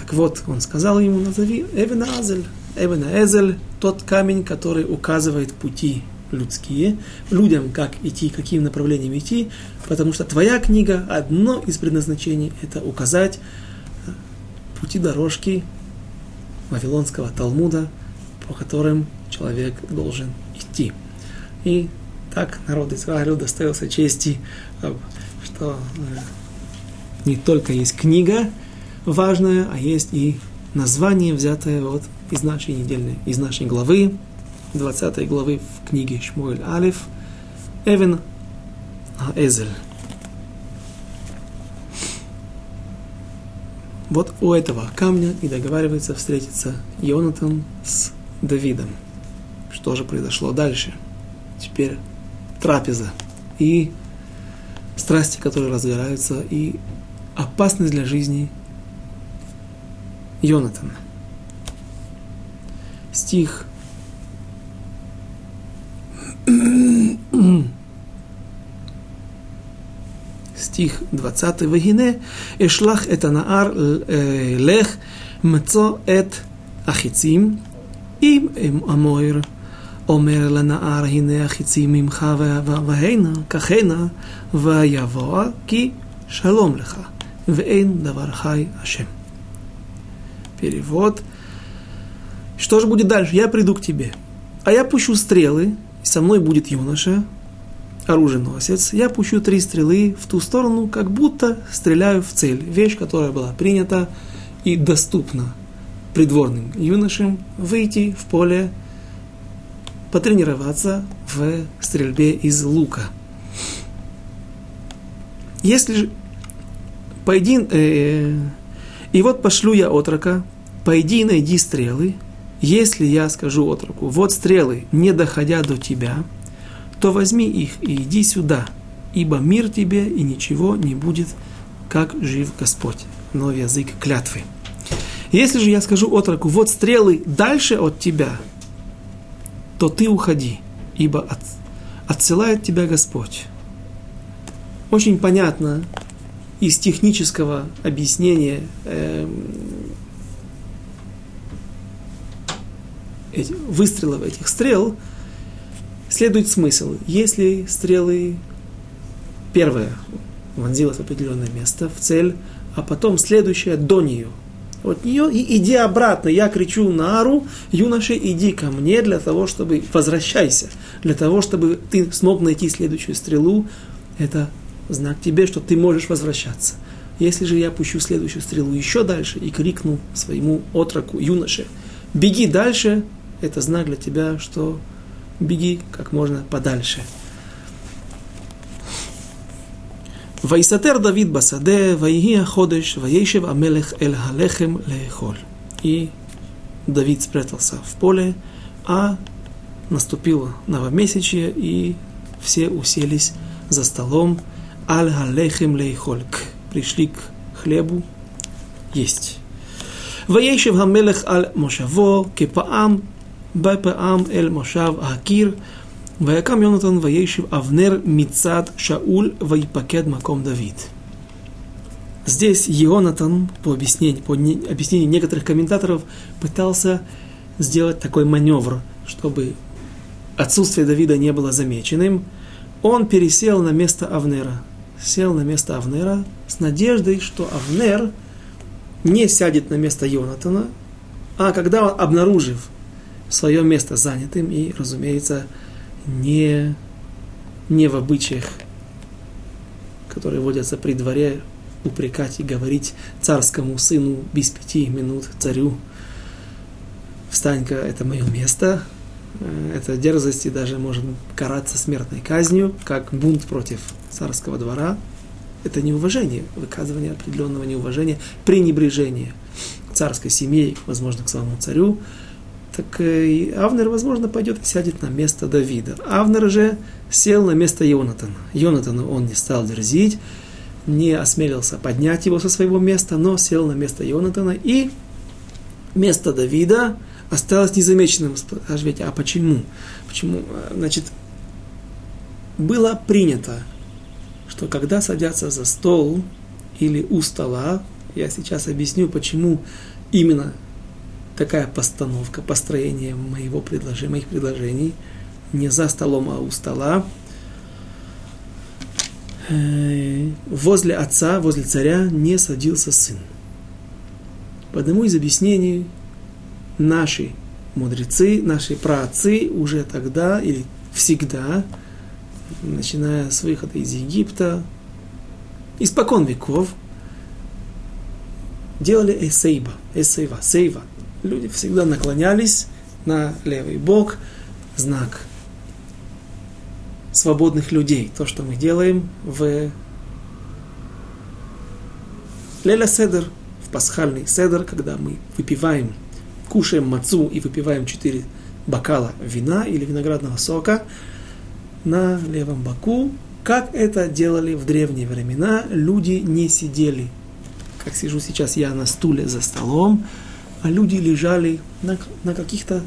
Так вот, он сказал ему, назови Эвена Азель. Эвена Эзель, тот камень, который указывает пути людские, людям, как идти, каким направлением идти, потому что твоя книга, одно из предназначений, это указать э, пути дорожки Вавилонского Талмуда, по которым человек должен идти. И так народ Израиля достоился чести, э, что э, не только есть книга важная, а есть и название, взятое вот из нашей недельной, из нашей главы, 20 главы в книге Шмуэль Алиф, Эвен Эзель. Вот у этого камня и договаривается встретиться Йонатан с Давидом. Что же произошло дальше? Теперь трапеза и страсти, которые разгораются, и опасность для жизни Йонатана. Стих стих 20. «Вегине эшлах эт анаар лех מצוא את החיצים, אם המויר אומר לנער, הנה החיצים ממך והנה, ככנה, ויבוא כי שלום לך, ואין דבר חי השם. Перевод. Что же будет дальше? Я приду к тебе, а я пущу стрелы, и со мной будет юноша, оруженосец, я пущу три стрелы в ту сторону, как будто стреляю в цель. Вещь, которая была принята и доступна придворным юношам выйти в поле, потренироваться в стрельбе из лука. Если же пойди, э, и вот пошлю я отрока, пойди и найди стрелы, если я скажу отроку, вот стрелы, не доходя до тебя – то возьми их и иди сюда, ибо мир тебе и ничего не будет, как жив Господь. Но язык клятвы. Если же я скажу отроку, вот стрелы дальше от тебя, то ты уходи, ибо от, отсылает тебя Господь. Очень понятно из технического объяснения э, выстрелов этих стрел – следует смысл. Если стрелы первая вонзилась в определенное место, в цель, а потом следующая до нее. От нее и иди обратно. Я кричу на Ару, юноша, иди ко мне для того, чтобы возвращайся, для того, чтобы ты смог найти следующую стрелу. Это знак тебе, что ты можешь возвращаться. Если же я пущу следующую стрелу еще дальше и крикну своему отроку, юноше, беги дальше, это знак для тебя, что беги как можно подальше. Вайсатер Давид басаде, вайги ходеш, ваешев амелех эль халехем лехоль. И Давид спрятался в поле, а наступило новомесячье, и все уселись за столом аль халехем лехоль. Пришли к хлебу есть. Ваешев амелех аль мошаво, кепаам בפעם אל מושב הקיר, ויקם יונתן וישב אבנר מצד שאול ויפקד מקום Давид. Здесь Йонатан, по объяснению, по объяснению некоторых комментаторов, пытался сделать такой маневр, чтобы отсутствие Давида не было замеченным. Он пересел на место Авнера. Сел на место Авнера с надеждой, что Авнер не сядет на место Йонатана, а когда он, обнаружив свое место занятым и, разумеется, не, не в обычаях, которые водятся при дворе, упрекать и говорить царскому сыну без пяти минут царю, встань-ка, это мое место, э, эта дерзость и даже может караться смертной казнью, как бунт против царского двора. Это неуважение, выказывание определенного неуважения, пренебрежение царской семье, возможно, к самому царю. Так э, Авнер, возможно, пойдет и сядет на место Давида. Авнер же сел на место Йонатана. Йонатана он не стал дерзить, не осмелился поднять его со своего места, но сел на место Йонатана, и место Давида осталось незамеченным. Скажите, а почему? Почему? Значит, было принято, что когда садятся за стол или у стола, я сейчас объясню, почему именно такая постановка, построение моего предложения, моих предложений, не за столом, а у стола, э, возле отца, возле царя не садился сын. По одному из объяснений наши мудрецы, наши праотцы уже тогда или всегда, начиная с выхода из Египта, испокон веков, делали эсейба, эсейва, сейва. Люди всегда наклонялись на левый бок, знак свободных людей. То, что мы делаем в Леля Седер, в пасхальный Седер, когда мы выпиваем кушаем мацу и выпиваем 4 бокала вина или виноградного сока на левом боку, как это делали в древние времена, люди не сидели, как сижу сейчас я на стуле за столом, а люди лежали на, на каких-то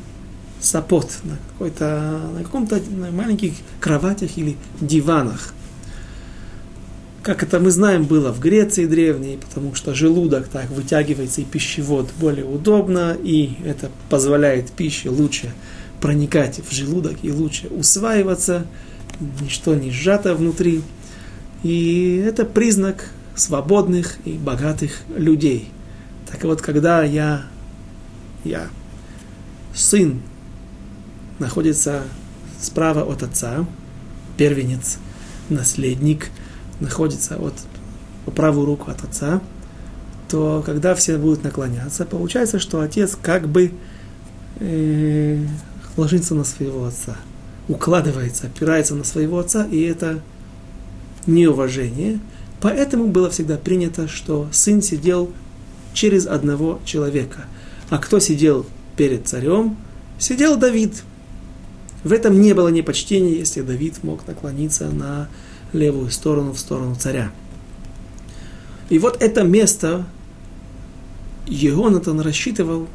сапот, на, какой-то, на каком-то на маленьких кроватях или диванах. Как это мы знаем, было в Греции древней, потому что желудок так вытягивается и пищевод более удобно, и это позволяет пище лучше проникать в желудок и лучше усваиваться, ничто не сжато внутри. И это признак свободных и богатых людей. Так вот, когда я, я, сын, находится справа от отца, первенец, наследник – находится от, по правую руку от отца, то когда все будут наклоняться, получается, что отец как бы э, ложится на своего отца, укладывается, опирается на своего отца, и это неуважение. Поэтому было всегда принято, что сын сидел через одного человека. А кто сидел перед царем? Сидел Давид. В этом не было непочтения, если Давид мог наклониться на левую сторону, в сторону царя. И вот это место Егонатан рассчитывал,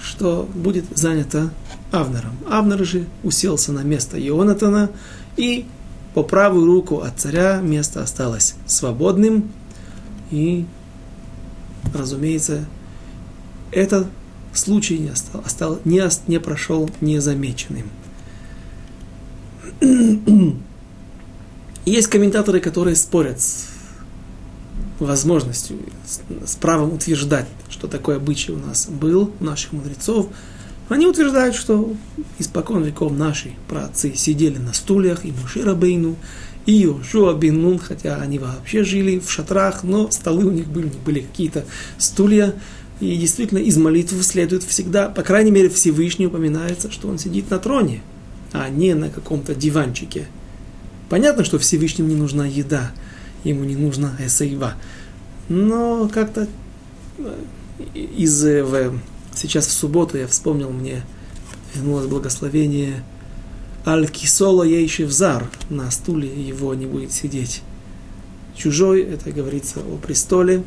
что будет занято Авнером. Авнер же уселся на место Ионатана, и по правую руку от царя место осталось свободным, и, разумеется, этот случай не, остал, остал, не, не прошел незамеченным. есть комментаторы, которые спорят с возможностью, с, с правом утверждать, что такой обычай у нас был, у наших мудрецов. Они утверждают, что испокон веков наши праотцы сидели на стульях, и Мушира Бейну, и Йошуа бен хотя они вообще жили в шатрах, но столы у них были, были какие-то стулья, и действительно из молитв следует всегда, по крайней мере, Всевышний упоминается, что он сидит на троне, а не на каком-то диванчике – Понятно, что Всевышнему не нужна еда, ему не нужна эсейва. Но как-то э, из э, в, сейчас в субботу я вспомнил мне, вернулось благословение Аль-Кисола Ейшевзар, на стуле его не будет сидеть. Чужой, это говорится о престоле,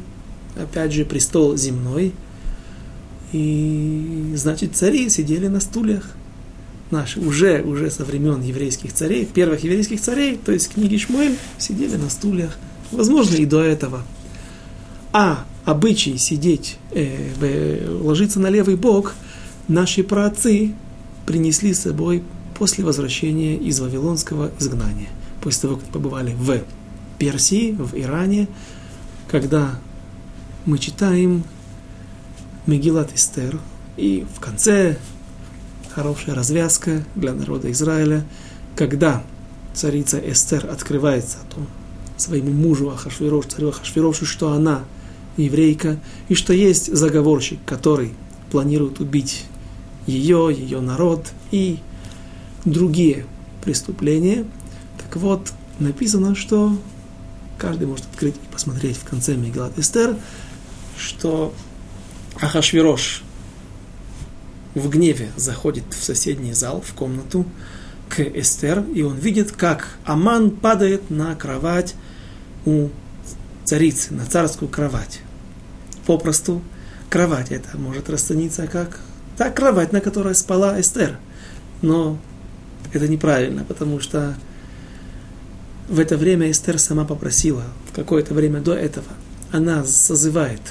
опять же, престол земной. И, значит, цари сидели на стульях – наши, уже, уже со времен еврейских царей, первых еврейских царей, то есть книги Шмуэль, сидели на стульях, возможно, и до этого. А обычай сидеть, э, э, ложиться на левый бок, наши праотцы принесли с собой после возвращения из Вавилонского изгнания. После того, как побывали в Персии, в Иране, когда мы читаем Мегилат Эстер, и в конце хорошая развязка для народа Израиля, когда царица Эстер открывается о том своему мужу Ахашвирош, царю Ахашвирошу, что она еврейка, и что есть заговорщик, который планирует убить ее, ее народ и другие преступления. Так вот, написано, что каждый может открыть и посмотреть в конце Мегалат Эстер, что Ахашвирош в гневе заходит в соседний зал, в комнату к Эстер, и он видит, как Аман падает на кровать у царицы, на царскую кровать. Попросту кровать это может расцениться как та кровать, на которой спала Эстер. Но это неправильно, потому что в это время Эстер сама попросила, какое-то время до этого, она созывает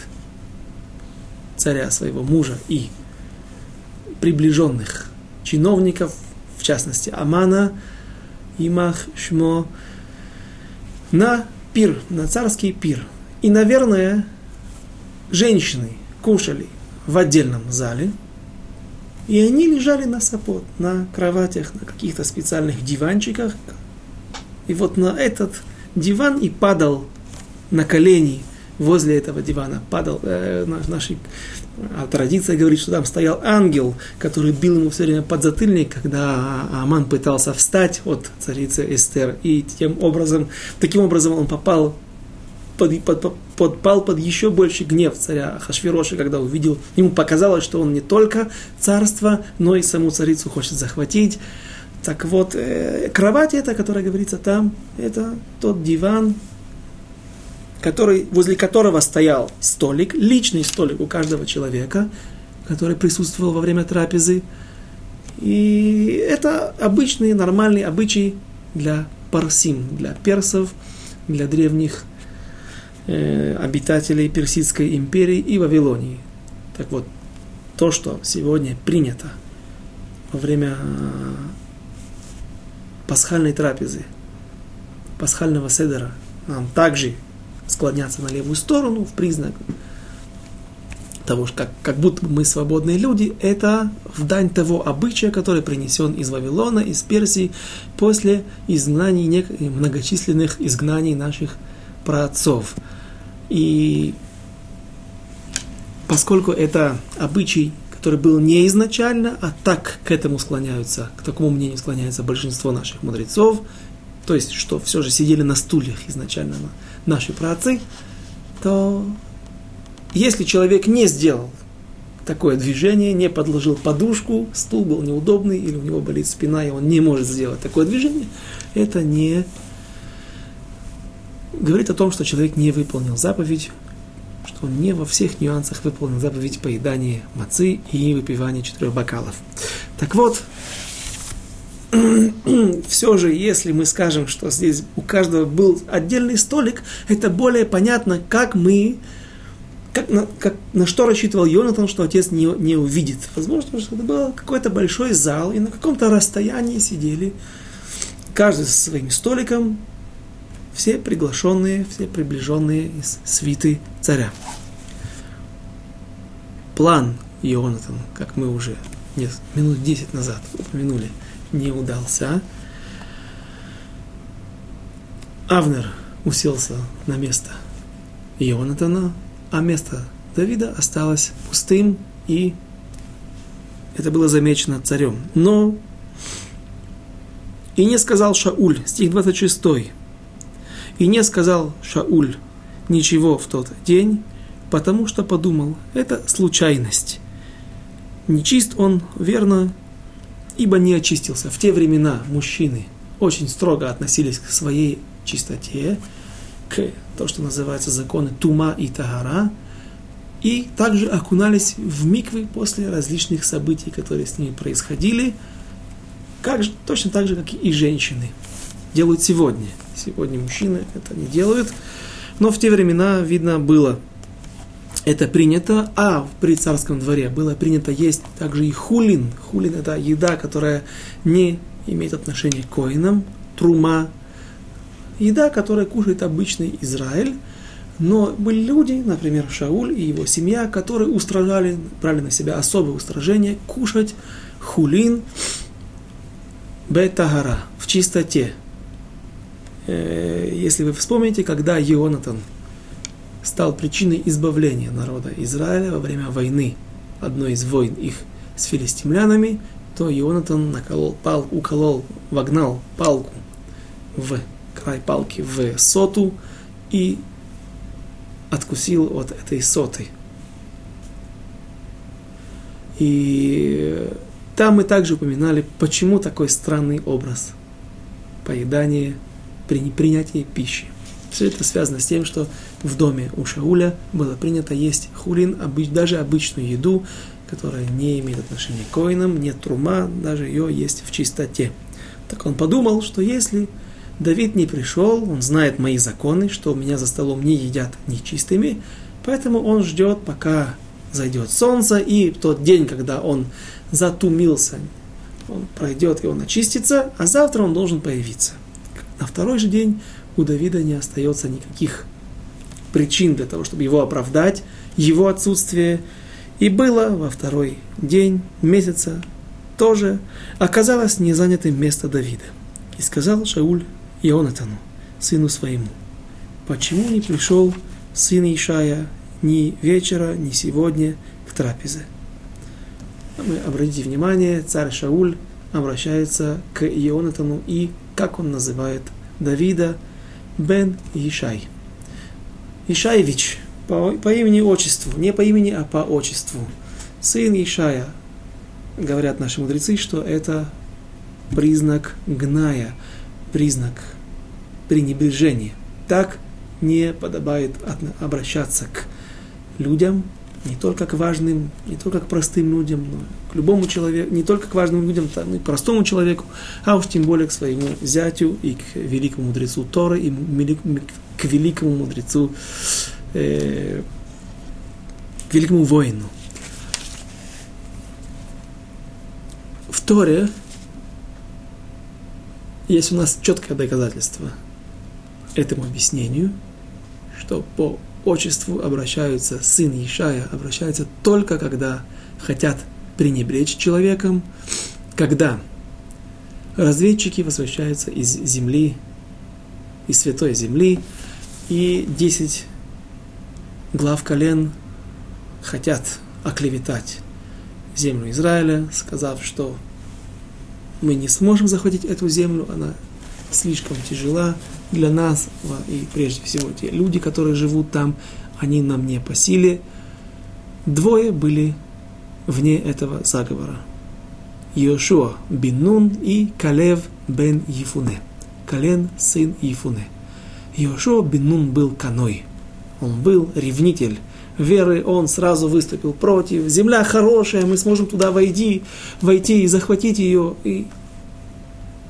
царя своего мужа и приближенных чиновников, в частности Амана, Имах, Шмо, на пир, на царский пир. И, наверное, женщины кушали в отдельном зале, и они лежали на сапот, на кроватях, на каких-то специальных диванчиках. И вот на этот диван и падал на колени возле этого дивана, падал э, нашей а традиция говорит, что там стоял ангел, который бил ему все время под затыльник, когда Аман пытался встать от царицы Эстер. И тем образом, таким образом он попал под, под, подпал под еще больше гнев царя Хашвироши, когда увидел, ему показалось, что он не только царство, но и саму царицу хочет захватить. Так вот, э, кровать эта, которая говорится там, это тот диван, который, возле которого стоял столик, личный столик у каждого человека, который присутствовал во время трапезы. И это обычный, нормальный обычай для парсим, для персов, для древних э, обитателей Персидской империи и Вавилонии. Так вот, то, что сегодня принято во время пасхальной трапезы, пасхального седера, нам также склоняться на левую сторону в признак того, как, как будто мы свободные люди, это в дань того обычая, который принесен из Вавилона, из Персии, после изгнаний, многочисленных изгнаний наших праотцов. И поскольку это обычай, который был не изначально, а так к этому склоняются, к такому мнению склоняется большинство наших мудрецов, то есть, что все же сидели на стульях изначально наши праотцы, то если человек не сделал такое движение, не подложил подушку, стул был неудобный, или у него болит спина, и он не может сделать такое движение, это не говорит о том, что человек не выполнил заповедь, что он не во всех нюансах выполнил заповедь поедания мацы и выпивания четырех бокалов. Так вот, все же, если мы скажем, что здесь у каждого был отдельный столик, это более понятно, как мы, как, на, как, на что рассчитывал Йонатан, что отец не, не увидит. Возможно, что это был какой-то большой зал, и на каком-то расстоянии сидели, каждый со своим столиком, все приглашенные, все приближенные из свиты царя. План Йонатан, как мы уже нет, минут 10 назад упомянули – не удался. Авнер уселся на место Ионатана, а место Давида осталось пустым, и это было замечено царем. Но и не сказал Шауль, стих 26, и не сказал Шауль ничего в тот день, потому что подумал, это случайность. Нечист он, верно, ибо не очистился. В те времена мужчины очень строго относились к своей чистоте, к то, что называется законы Тума и Тагара, и также окунались в миквы после различных событий, которые с ними происходили, как, точно так же, как и женщины делают сегодня. Сегодня мужчины это не делают, но в те времена, видно, было это принято, а при царском дворе было принято есть также и хулин. Хулин – это еда, которая не имеет отношения к коинам, трума, еда, которая кушает обычный Израиль, Но были люди, например, Шауль и его семья, которые устражали, брали на себя особое устражение кушать хулин. Бетагара в чистоте. Э, если вы вспомните, когда Ионатан стал причиной избавления народа Израиля во время войны, одной из войн их с филистимлянами, то Ионатан наколол палку, уколол, вогнал палку в край палки в соту и откусил от этой соты. И там мы также упоминали, почему такой странный образ поедания, при принятия пищи. Все это связано с тем, что в доме у Шауля было принято есть хулин, даже обычную еду, которая не имеет отношения к коинам, нет трума, даже ее есть в чистоте. Так он подумал, что если Давид не пришел, он знает мои законы, что у меня за столом не едят нечистыми, поэтому он ждет, пока зайдет солнце, и в тот день, когда он затумился, он пройдет и он очистится, а завтра он должен появиться. На второй же день у Давида не остается никаких причин для того, чтобы его оправдать, его отсутствие. И было во второй день месяца тоже оказалось не занятым место Давида. И сказал Шауль Ионатану, сыну своему, почему не пришел сын Ишая ни вечера, ни сегодня к трапезе? Мы обратите внимание, царь Шауль обращается к Ионатану и как он называет Давида бен Ишай. Ишаевич по, по имени отчеству, не по имени, а по отчеству. Сын Ишая. Говорят наши мудрецы, что это признак гная, признак пренебрежения. Так не подобает обращаться к людям, не только к важным, не только к простым людям, но к любому человеку, не только к важным людям, но и к простому человеку, а уж тем более к своему зятю и к великому мудрецу Торы, и к великому мудрецу, э, к великому воину. В Торе есть у нас четкое доказательство этому объяснению, что по отчеству обращаются, сын Ишая обращается только когда хотят пренебречь человеком, когда разведчики возвращаются из земли, из святой земли, и десять глав колен хотят оклеветать землю Израиля, сказав, что мы не сможем захватить эту землю, она слишком тяжела для нас, и прежде всего те люди, которые живут там, они нам не по силе. Двое были вне этого заговора. Йошуа бен Нун и Калев бен Ефуне. Кален, сын Ефуне. Йошуа бен Нун был каной. Он был ревнитель веры, он сразу выступил против. Земля хорошая, мы сможем туда войти, войти и захватить ее. И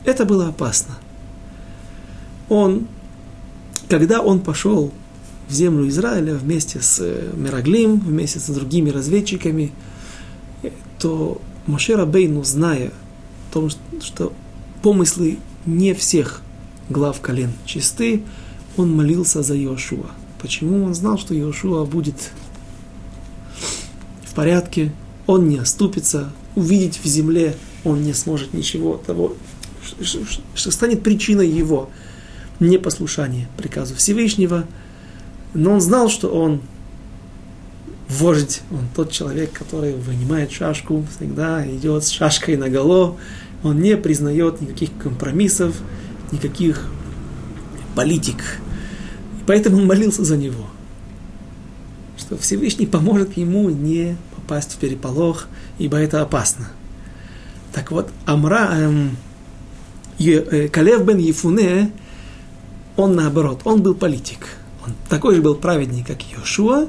это было опасно он, когда он пошел в землю Израиля вместе с э, Мираглим, вместе с другими разведчиками, то Машера Бейну, зная о том, что помыслы не всех глав колен чисты, он молился за Иошуа. Почему он знал, что Иошуа будет в порядке, он не оступится, увидеть в земле он не сможет ничего того, что станет причиной его непослушание приказу Всевышнего, но он знал, что он вождь, он тот человек, который вынимает шашку, всегда идет с шашкой голову, он не признает никаких компромиссов, никаких политик. И поэтому он молился за него, что Всевышний поможет ему не попасть в переполох, ибо это опасно. Так вот, Амра, эм, э, Калев бен Ефуне, он наоборот, он был политик. Он такой же был праведник, как Йошуа,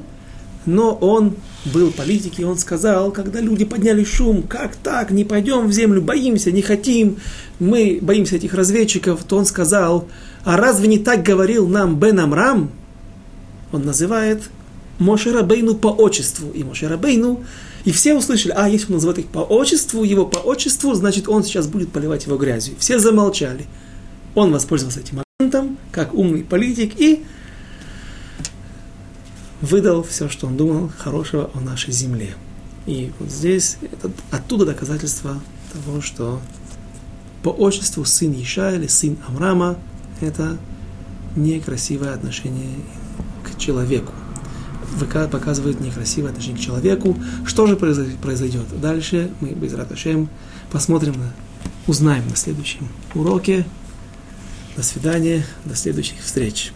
но он был политик, и он сказал, когда люди подняли шум, как так, не пойдем в землю, боимся, не хотим, мы боимся этих разведчиков, то он сказал, а разве не так говорил нам Бен Амрам? Он называет Моше Бейну по отчеству. И Моше Бейну, и все услышали, а если он называет их по отчеству, его по отчеству, значит он сейчас будет поливать его грязью. Все замолчали. Он воспользовался этим как умный политик, и выдал все, что он думал хорошего о нашей земле. И вот здесь это оттуда доказательство того, что по отчеству сын Иша или сын Амрама – это некрасивое отношение к человеку. ВК показывает некрасивое отношение к человеку. Что же произойдет дальше? Мы без Раташем посмотрим, узнаем на следующем уроке. До свидания, до следующих встреч.